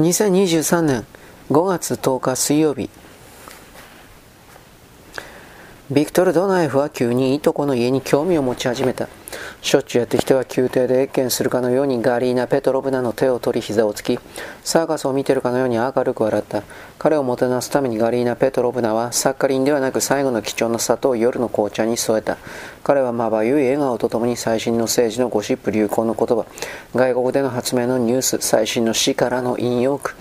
2023年5月10日水曜日。ビクトル・ドナエフは急にいとこの家に興味を持ち始めた。しょっちゅうやってきては宮廷で謁見するかのようにガリーナ・ペトロブナの手を取り膝をつき、サーカスを見てるかのように明るく笑った。彼をもてなすためにガリーナ・ペトロブナはサッカリンではなく最後の貴重な砂糖を夜の紅茶に添えた。彼はまばゆい笑顔とともに最新の政治のゴシップ流行の言葉、外国での発明のニュース、最新の詩からの引用句、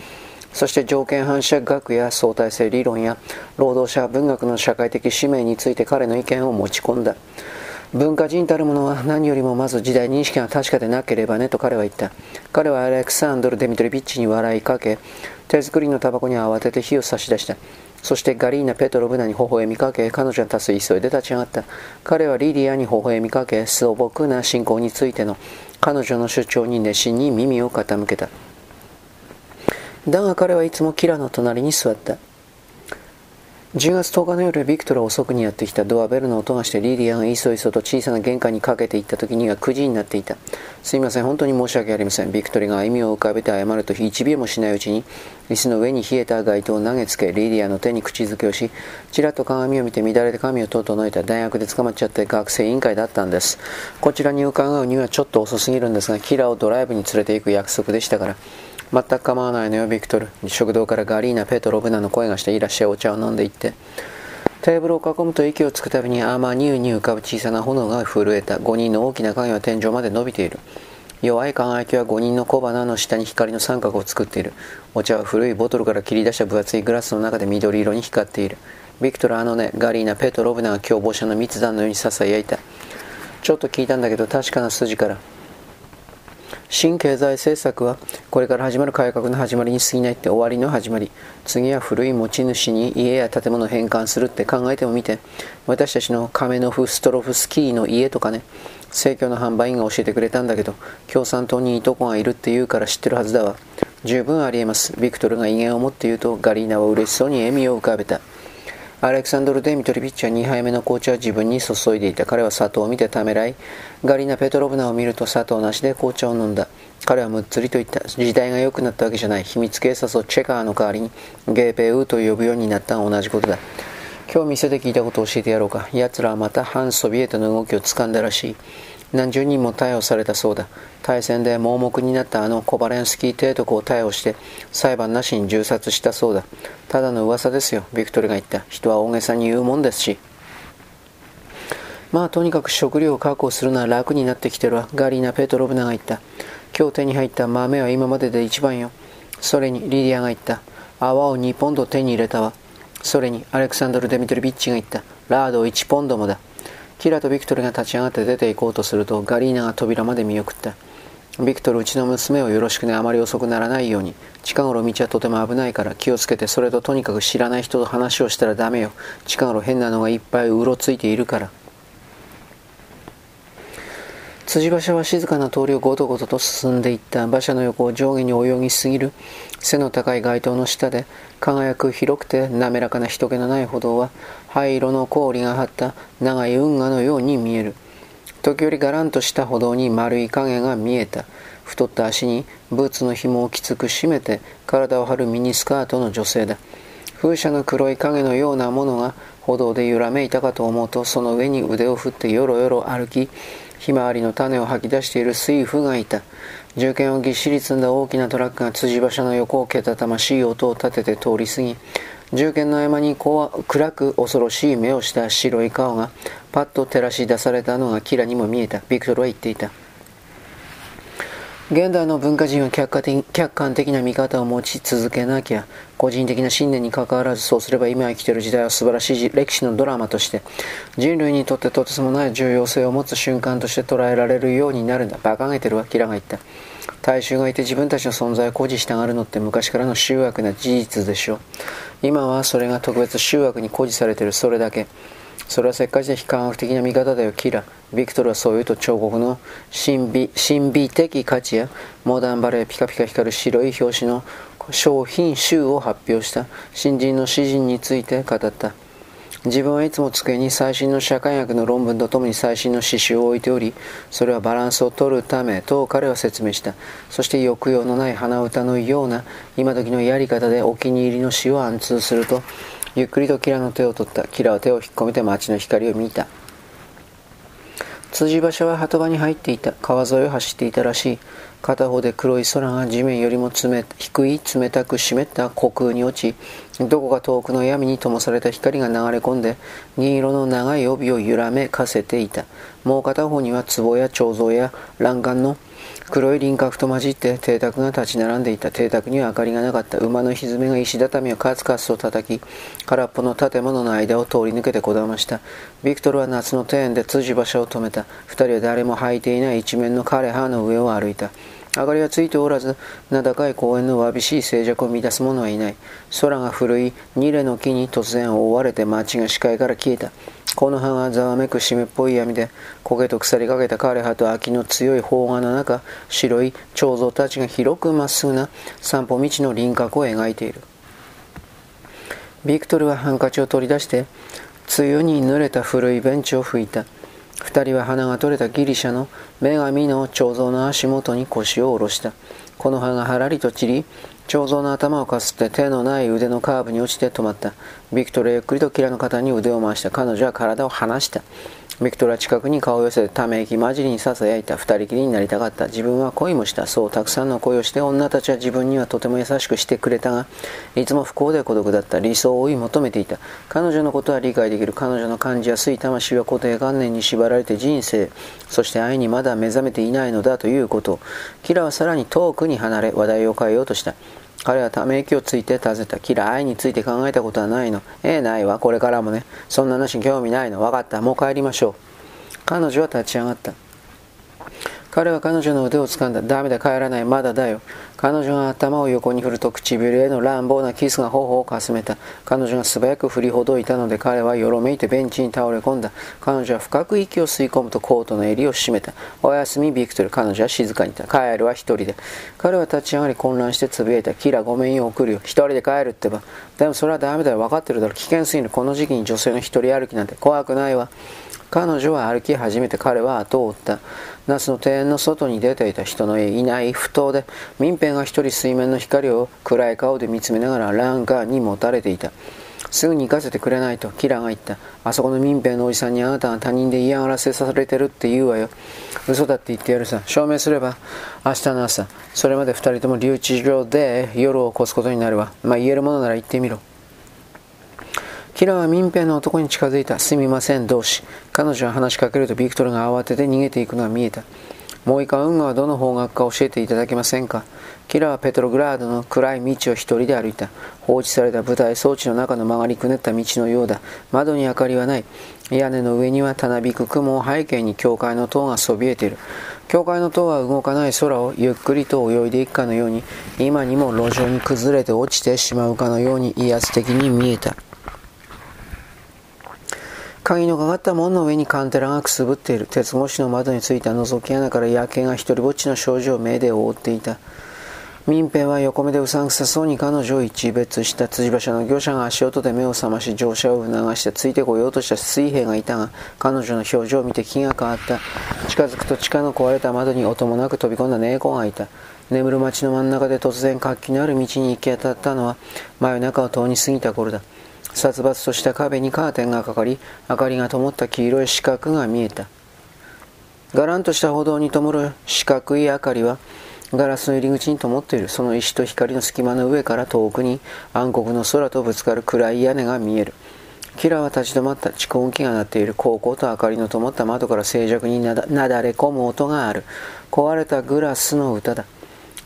そして条件反射学や相対性理論や労働者文学の社会的使命について彼の意見を持ち込んだ。文化人たるものは何よりもまず時代認識が確かでなければねと彼は言った。彼はアレクサンドル・デミトリビッチに笑いかけ、手作りのタバコに慌てて火を差し出した。そしてガリーナ・ペトロブナに微笑みかけ、彼女に立つ急いで立ち上がった。彼はリディアに微笑みかけ、素朴な信仰についての彼女の主張に熱心に耳を傾けた。だが彼はいつもキラの隣に座った。10月10日の夜、ビクトルは遅くにやってきたドアベルの音がしてリディアがいそいそと小さな玄関にかけていった時には9時になっていた。すいません、本当に申し訳ありません。ビクトリが歩みを浮かべて謝ると1秒もしないうちに、椅子の上に冷えた街灯を投げつけ、リディアの手に口づけをし、ちらっと鏡を見て乱れて髪を整えた大学で捕まっちゃって学生委員会だったんです。こちらに伺うにはちょっと遅すぎるんですが、キラをドライブに連れて行く約束でしたから。全く構わないのよ、ビクトル。食堂からガリーナ、ペトロブナの声がしていらっしゃいお茶を飲んでいって。テーブルを囲むと息をつくたびにアーマーニューに浮かぶ小さな炎が震えた。5人の大きな影は天井まで伸びている。弱い輝きは5人の小花の下に光の三角を作っている。お茶は古いボトルから切り出した分厚いグラスの中で緑色に光っている。ビクトルあのね、ガリーナ、ペトロブナが共謀者の密談のように囁いた。ちょっと聞いたんだけど確かな筋から新経済政策はこれから始まる改革の始まりに過ぎないって終わりの始まり。次は古い持ち主に家や建物を返還するって考えてもみて。私たちのカメノフ・ストロフスキーの家とかね。政教の販売員が教えてくれたんだけど共産党にいとこがいるって言うから知ってるはずだわ。十分ありえます。ビクトルが威厳を持って言うとガリーナは嬉しそうに笑みを浮かべた。アレクサンドル・デミトリビッチは2杯目の紅茶を自分に注いでいた。彼は砂糖を見てためらい、ガリナ・ペトロブナを見ると砂糖なしで紅茶を飲んだ。彼はむっつりと言った。時代が良くなったわけじゃない。秘密警察をチェカーの代わりにゲーペウーと呼ぶようになったのは同じことだ。今日店で聞いたことを教えてやろうか。奴らはまた反ソビエトの動きを掴んだらしい。何十人も逮捕されたそうだ。大戦で盲目になったあのコバレンスキー提督を逮捕して裁判なしに銃殺したそうだ。ただの噂ですよ、ビクトルが言った。人は大げさに言うもんですし。まあとにかく食料を確保するのは楽になってきてるわ。ガリーナ・ペトロブナが言った。今日手に入った豆は今までで一番よ。それにリディアが言った。泡を2ポンド手に入れたわ。それにアレクサンドル・デミトリビッチが言った。ラードを1ポンドもだ。キラとビクトルが立ち上がって出て行こうとするとガリーナが扉まで見送った。ビクトル、うちの娘をよろしくね、あまり遅くならないように。近頃道はとても危ないから気をつけて、それととにかく知らない人と話をしたらダメよ。近頃変なのがいっぱいうろついているから。辻馬車は静かな通りをごとごとと進んでいった馬車の横を上下に泳ぎすぎる背の高い街灯の下で輝く広くて滑らかな人気のない歩道は灰色の氷が張った長い運河のように見える。時折がらんとした歩道に丸い影が見えた。太った足にブーツの紐をきつく締めて体を張るミニスカートの女性だ。風車の黒い影のようなものが歩道で揺らめいたかと思うとその上に腕を振ってよろよろ歩きひまわりの種を吐き出している水夫がいた。銃剣をぎっしり積んだ大きなトラックが辻馬車の横をけたたましい音を立てて通り過ぎ、銃剣の合間に暗く恐ろしい目をした白い顔がパッと照らし出されたのがキラにも見えた。ビクトルは言っていた。現代の文化人は客観的客観的な見方を持ち続けなきゃ、個人的な信念にかかわらずそうすれば今生きている時代は素晴らしい歴史のドラマとして、人類にとってとてつもない重要性を持つ瞬間として捉えられるようになるんだ。馬鹿げてるわ、キラが言った。大衆がいて自分たちの存在を誇示したがるのって昔からの醜悪な事実でしょう。今はそれが特別醜悪に誇示されてる、それだけ。それはせっかちで非科学的な見方だよ、キラ。ビクトルはそう言うと彫刻の神秘神秘的価値やモダンバレーピカピカ光る白い表紙の商品集を発表した新人の詩人について語った。自分はいつも机に最新の社会学の論文とともに最新の詩集を置いており、それはバランスを取るためと彼は説明した。そして抑揚のない鼻歌のような今時のやり方でお気に入りの詩を暗通すると、ゆっくりとキラの手を取った。キラは手を引っ込めて街の光を見た。辻場所は鳩場に入っていた。川沿いを走っていたらしい。片方で黒い空が地面よりも冷低い冷たく湿った虚空に落ち、どこか遠くの闇に灯された光が流れ込んで、銀色の長い帯を揺らめかせていた。もう片方には壺や彫像や欄干の黒い輪郭と混じって邸宅が立ち並んでいた。邸宅には明かりがなかった。馬のひずめが石畳をカツカツと叩き、空っぽの建物の間を通り抜けてこだました。ビクトルは夏の庭園で辻場所を止めた。2人は誰も履いていない一面の枯れ葉の上を歩いた。明かりはついておらず、名高い公園のわびしい静寂を乱す者はいない。空が古い二レの木に突然覆われて街が視界から消えた。この葉がざわめく湿っぽい闇で、焦げと腐りかけた枯葉と秋の強い砲画の中、白い彫像たちが広くまっすぐな散歩道の輪郭を描いている。ビクトルはハンカチを取り出して、梅雨に濡れた古いベンチを拭いた。2人は花が取れたギリシャの女神の彫像の足元に腰を下ろした。この葉がはらりと散り、彫像の頭をかすって手のない腕のカーブに落ちて止まった。ビクトルゆっくりとキラの肩に腕を回した。彼女は体を離した。ビクトルは近くに顔を寄せため息混じりにささやいた二人きりになりたかった。自分は恋もした。そうたくさんの恋をして女たちは自分にはとても優しくしてくれたがいつも不幸で孤独だった。理想を追い求めていた。彼女のことは理解できる。彼女の感じやすい魂は固定観念に縛られて人生そして愛にまだ目覚めていないのだということ。キラはさらに遠くに離れ話題を変えようとした。彼はため息をついて尋ねた。嫌い、について考えたことはないの。ええ、ないわ。これからもね。そんな話に興味ないの。わかった。もう帰りましょう。彼女は立ち上がった。彼は彼女の腕を掴んだ。ダメだ、帰らない。まだだよ。彼女が頭を横に振ると唇への乱暴なキスが頬をかすめた。彼女が素早く振りほどいたので彼はよろめいてベンチに倒れ込んだ。彼女は深く息を吸い込むとコートの襟を締めた。おやすみ、ビクトル。彼女は静かにいた。帰るは一人で。彼は立ち上がり混乱してつぶやいた。キラ、ごめんよ、送るよ。一人で帰るってば。でもそれはダメだよ。分かってるだろ。危険すぎる。この時期に女性の一人歩きなんて怖くないわ。彼女は歩き始めて彼は後を追った。那須の庭園の外に出ていた人のいない埠頭で民兵が一人水面の光を暗い顔で見つめながらランカーに持たれていた。すぐに行かせてくれないとキラが言った。あそこの民兵のおじさんにあなたが他人で嫌がらせされてるって言うわよ。嘘だって言ってやるさ。証明すれば明日の朝、それまで二人とも留置場で夜を越すことになるわ。まあ言えるものなら言ってみろ。キラは民兵の男に近づいた。すみません、同士。彼女は話しかけるとビクトルが慌てて逃げていくのが見えた。もう一回運河はどの方角か教えていただけませんか？キラはペトログラードの暗い道を一人で歩いた。放置された舞台装置の中の曲がりくねった道のようだ。窓に明かりはない。屋根の上にはたなびく雲を背景に教会の塔がそびえている。教会の塔は動かない空をゆっくりと泳いでいくかのように、今にも路上に崩れて落ちてしまうかのように威圧的に見えた。鍵のかかった門の上にカンテラがくすぶっている。鉄格子の窓についた覗き穴から夜景が一人ぼっちの少女を目で覆っていた。民兵は横目でうさんくさそうに彼女を一別した辻馬車の業者が足音で目を覚まし乗車を促してついてこようとした水兵がいたが彼女の表情を見て気が変わった近づくと地下の壊れた窓に音もなく飛び込んだ猫がいた眠る街の真ん中で突然活気のある道に行き当たったのは真夜中を通り過ぎた頃だ殺伐とした壁にカーテンがかかり明かりが灯った黄色い四角が見えた。がらんとした歩道に灯る四角い明かりはガラスの入り口に灯っている。その石と光の隙間の上から遠くに暗黒の空とぶつかる暗い屋根が見える。キラは立ち止まった。蓄音機が鳴っている。高校と明かりの灯った窓から静寂になだれ込む音がある。壊れたグラスの歌だ。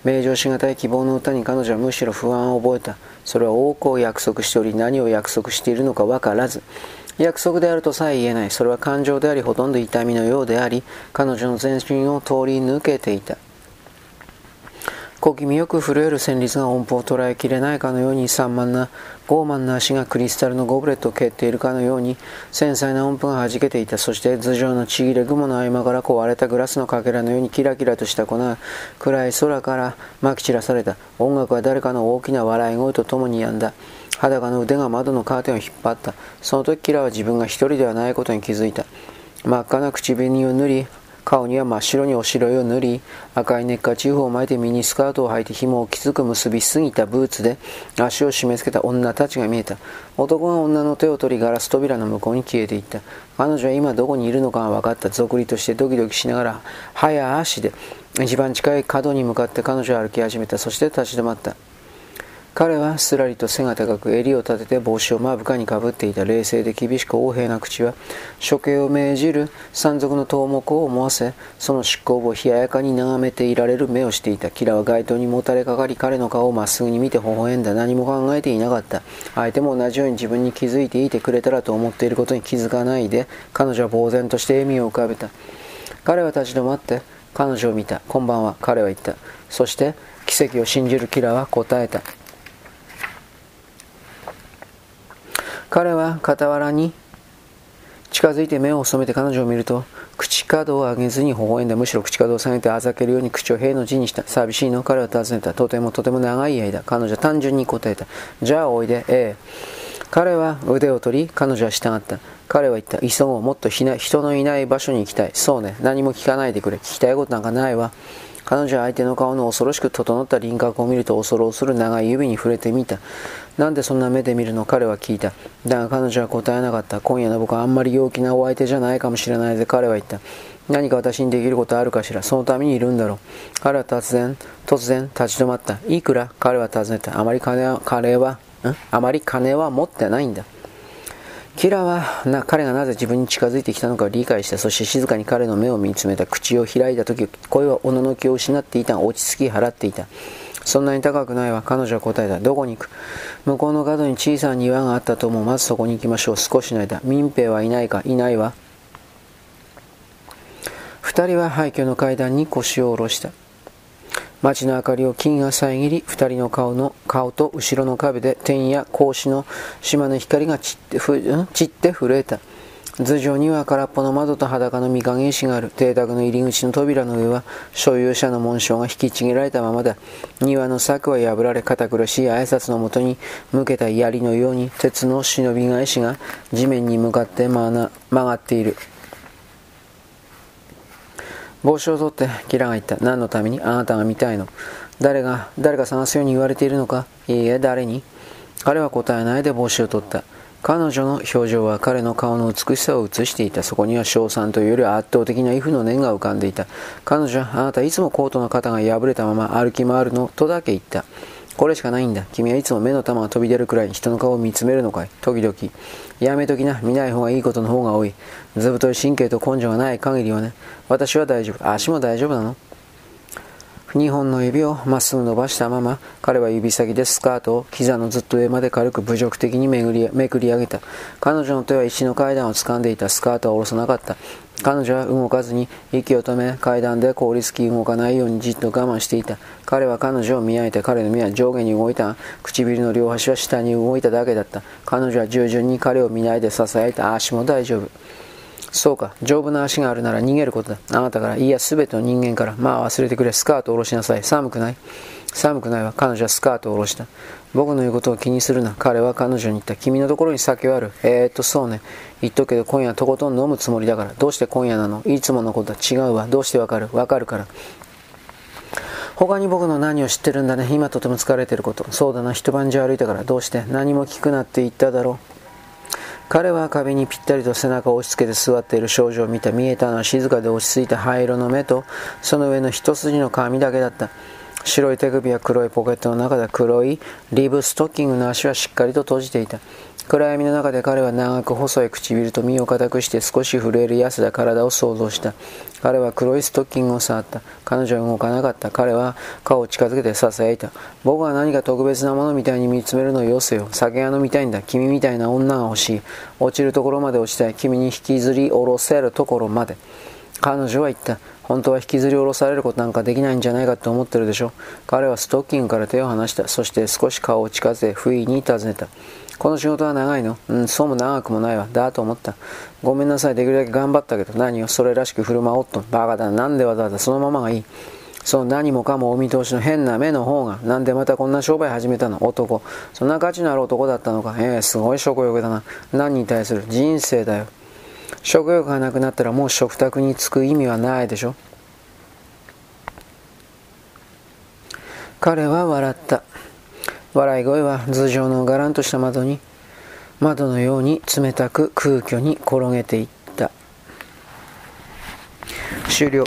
名状しがたい希望の歌に彼女はむしろ不安を覚えた。それは多くを約束しており何を約束しているのか分からず約束であるとさえ言えない。それは感情でありほとんど痛みのようであり彼女の全身を通り抜けていた。小気味よく震える旋律が音符を捉えきれないかのように散漫な傲慢な足がクリスタルのゴブレットを蹴っているかのように繊細な音符が弾けていた。そして頭上のちぎれ雲の合間から壊れたグラスのかけらのようにキラキラとした粉が暗い空からまき散らされた。音楽は誰かの大きな笑い声とともに止んだ。裸の腕が窓のカーテンを引っ張った。その時キラは自分が一人ではないことに気づいた。真っ赤な口紅を塗り顔には真っ白におしろいを塗り、赤いネッカチーフを巻いてミニスカートを履いて紐をきつく結びすぎたブーツで足を締め付けた女たちが見えた。男が女の手を取りガラス扉の向こうに消えていった。彼女は今どこにいるのかが分かった。ぞくりとしてドキドキしながら、早足で一番近い角に向かって彼女は歩き始めた。そして立ち止まった。彼はすらりと背が高く襟を立てて帽子を目深にかぶっていた冷静で厳しく横柄な口は処刑を命じる山賊の頭目を思わせその執行部を冷ややかに眺めていられる目をしていたキラは街灯にもたれかかり彼の顔をまっすぐに見て微笑んだ何も考えていなかった。相手も同じように自分に気づいていてくれたらと思っていることに気づかないで彼女は呆然として笑みを浮かべた。彼は立ち止まって彼女を見た。こんばんは。彼は言った。そして奇跡を信じるキラは答えた。彼は傍らに近づいて目を細めて彼女を見ると口角を上げずに微笑んだむしろ口角を下げてあざけるように口を平の字にした。寂しいの。彼は尋ねた。とてもとても長い間。彼女は単純に答えた。じゃあおいで。ええ。彼は腕を取り彼女は従った。彼は言った。急ごう。もっと人のいない場所に行きたい。そうね。何も聞かないでくれ。聞きたいことなんかないわ。彼女は相手の顔の恐ろしく整った輪郭を見ると恐る恐る長い指に触れてみた。なんでそんな目で見るの？彼は聞いた。だが彼女は答えなかった。今夜の僕はあんまり陽気なお相手じゃないかもしれないぜ。彼は言った。何か私にできることあるかしら？そのためにいるんだろう。彼は突然、突然立ち止まった。いくら？彼は尋ねた。あまり金は、彼は、ん？あまり金は持ってないんだ。キラはな彼がなぜ自分に近づいてきたのかを理解した。そして静かに彼の目を見つめた。口を開いた時、声はおののきを失っていた落ち着き払っていた。そんなに高くないわ。彼女は答えた。どこに行く？向こうの角に小さな庭があったと思う。まずそこに行きましょう。少しの間。民兵はいないか？いないわ。二人は廃墟の階段に腰を下ろした。街の明かりを金が遮り、二人の顔の顔と後ろの壁で天や格子の島の光が散ってふ散って震えた。頭上には空っぽの窓と裸の御影石がある。邸宅の入り口の扉の上は所有者の紋章が引きちぎられたままだ。庭の柵は破られ、堅苦しい挨拶のもとに向けた槍のように鉄の忍び返しが地面に向かって曲がっている。帽子を取ってキラが言った。何のためにあなたが見たいの？誰が、誰が探すように言われているのか？いいえ、誰に？彼は答えないで帽子を取った。彼女の表情は彼の顔の美しさを映していた。そこには賞賛というより圧倒的な畏怖の念が浮かんでいた。彼女はあなたいつもコートの肩が破れたまま歩き回るの？とだけ言った。これしかないんだ。君はいつも目の玉が飛び出るくらい人の顔を見つめるのかい？時々。やめときな。見ない方がいいことの方が多い。ずぶとい神経と根性がない限りはね。私は大丈夫。足も大丈夫なの？2本の指をまっすぐ伸ばしたまま、彼は指先でスカートを膝のずっと上まで軽く侮辱的にめぐりめくり上げた。彼女の手は石の階段を掴んでいたスカートは下ろさなかった。彼女は動かずに息を止め階段で凍りつき動かないようにじっと我慢していた。彼は彼女を見上げて彼の目は上下に動いた唇の両端は下に動いただけだった。彼女は従順に彼を見ないで支えた足も大丈夫。そうか、丈夫な足があるなら逃げることだ。あなたから、いや、すべての人間から。まあ忘れてくれ、スカートを下ろしなさい。寒くない？寒くないわ。彼女はスカートを下ろした。僕の言うことを気にするな。彼は彼女に言った。君のところに酒はある。えー、っと、そうね。言っとくけど、今夜とことん飲むつもりだから。どうして今夜なの？いつものことは違うわ。どうしてわかる？わかるから。他に僕の何を知ってるんだね。今とても疲れてること。そうだな。一晩中歩いたから。どうして？何も聞くなって言っただろう。彼は壁にぴったりと背中を押し付けて座っている少女を見た見えたのは静かで落ち着いた灰色の目とその上の一筋の髪だけだった。白い手首や黒いポケットの中で黒いリブストッキングの足はしっかりと閉じていた暗闇の中で彼は長く細い唇と身を固くして少し震える痩せた体を想像した。彼は黒いストッキングを触った。彼女は動かなかった。彼は顔を近づけて囁いた。僕は何か特別なものみたいに見つめるのをよせよ。酒が飲みたいんだ。君みたいな女が欲しい。落ちるところまで落ちたい。君に引きずり下ろせるところまで。彼女は言った。本当は引きずり下ろされることなんかできないんじゃないかと思ってるでしょ。彼はストッキングから手を離した。そして少し顔を近づけ、不意に尋ねた。この仕事は長いの？うん、そうも長くもないわ。だと思った。ごめんなさい、できるだけ頑張ったけど、何をそれらしく振る舞おっと。バカだ。なんでわざわざそのままがいい？その何もかもお見通しの変な目の方が、なんでまたこんな商売始めたの？男。そんな価値のある男だったのか。ええー、すごい食欲だな。何に対する？人生だよ。食欲がなくなったらもう食卓に着く意味はないでしょ。彼は笑った。笑い声は頭上のがらんとした窓に、窓のように冷たく空虚に転げていった。終了。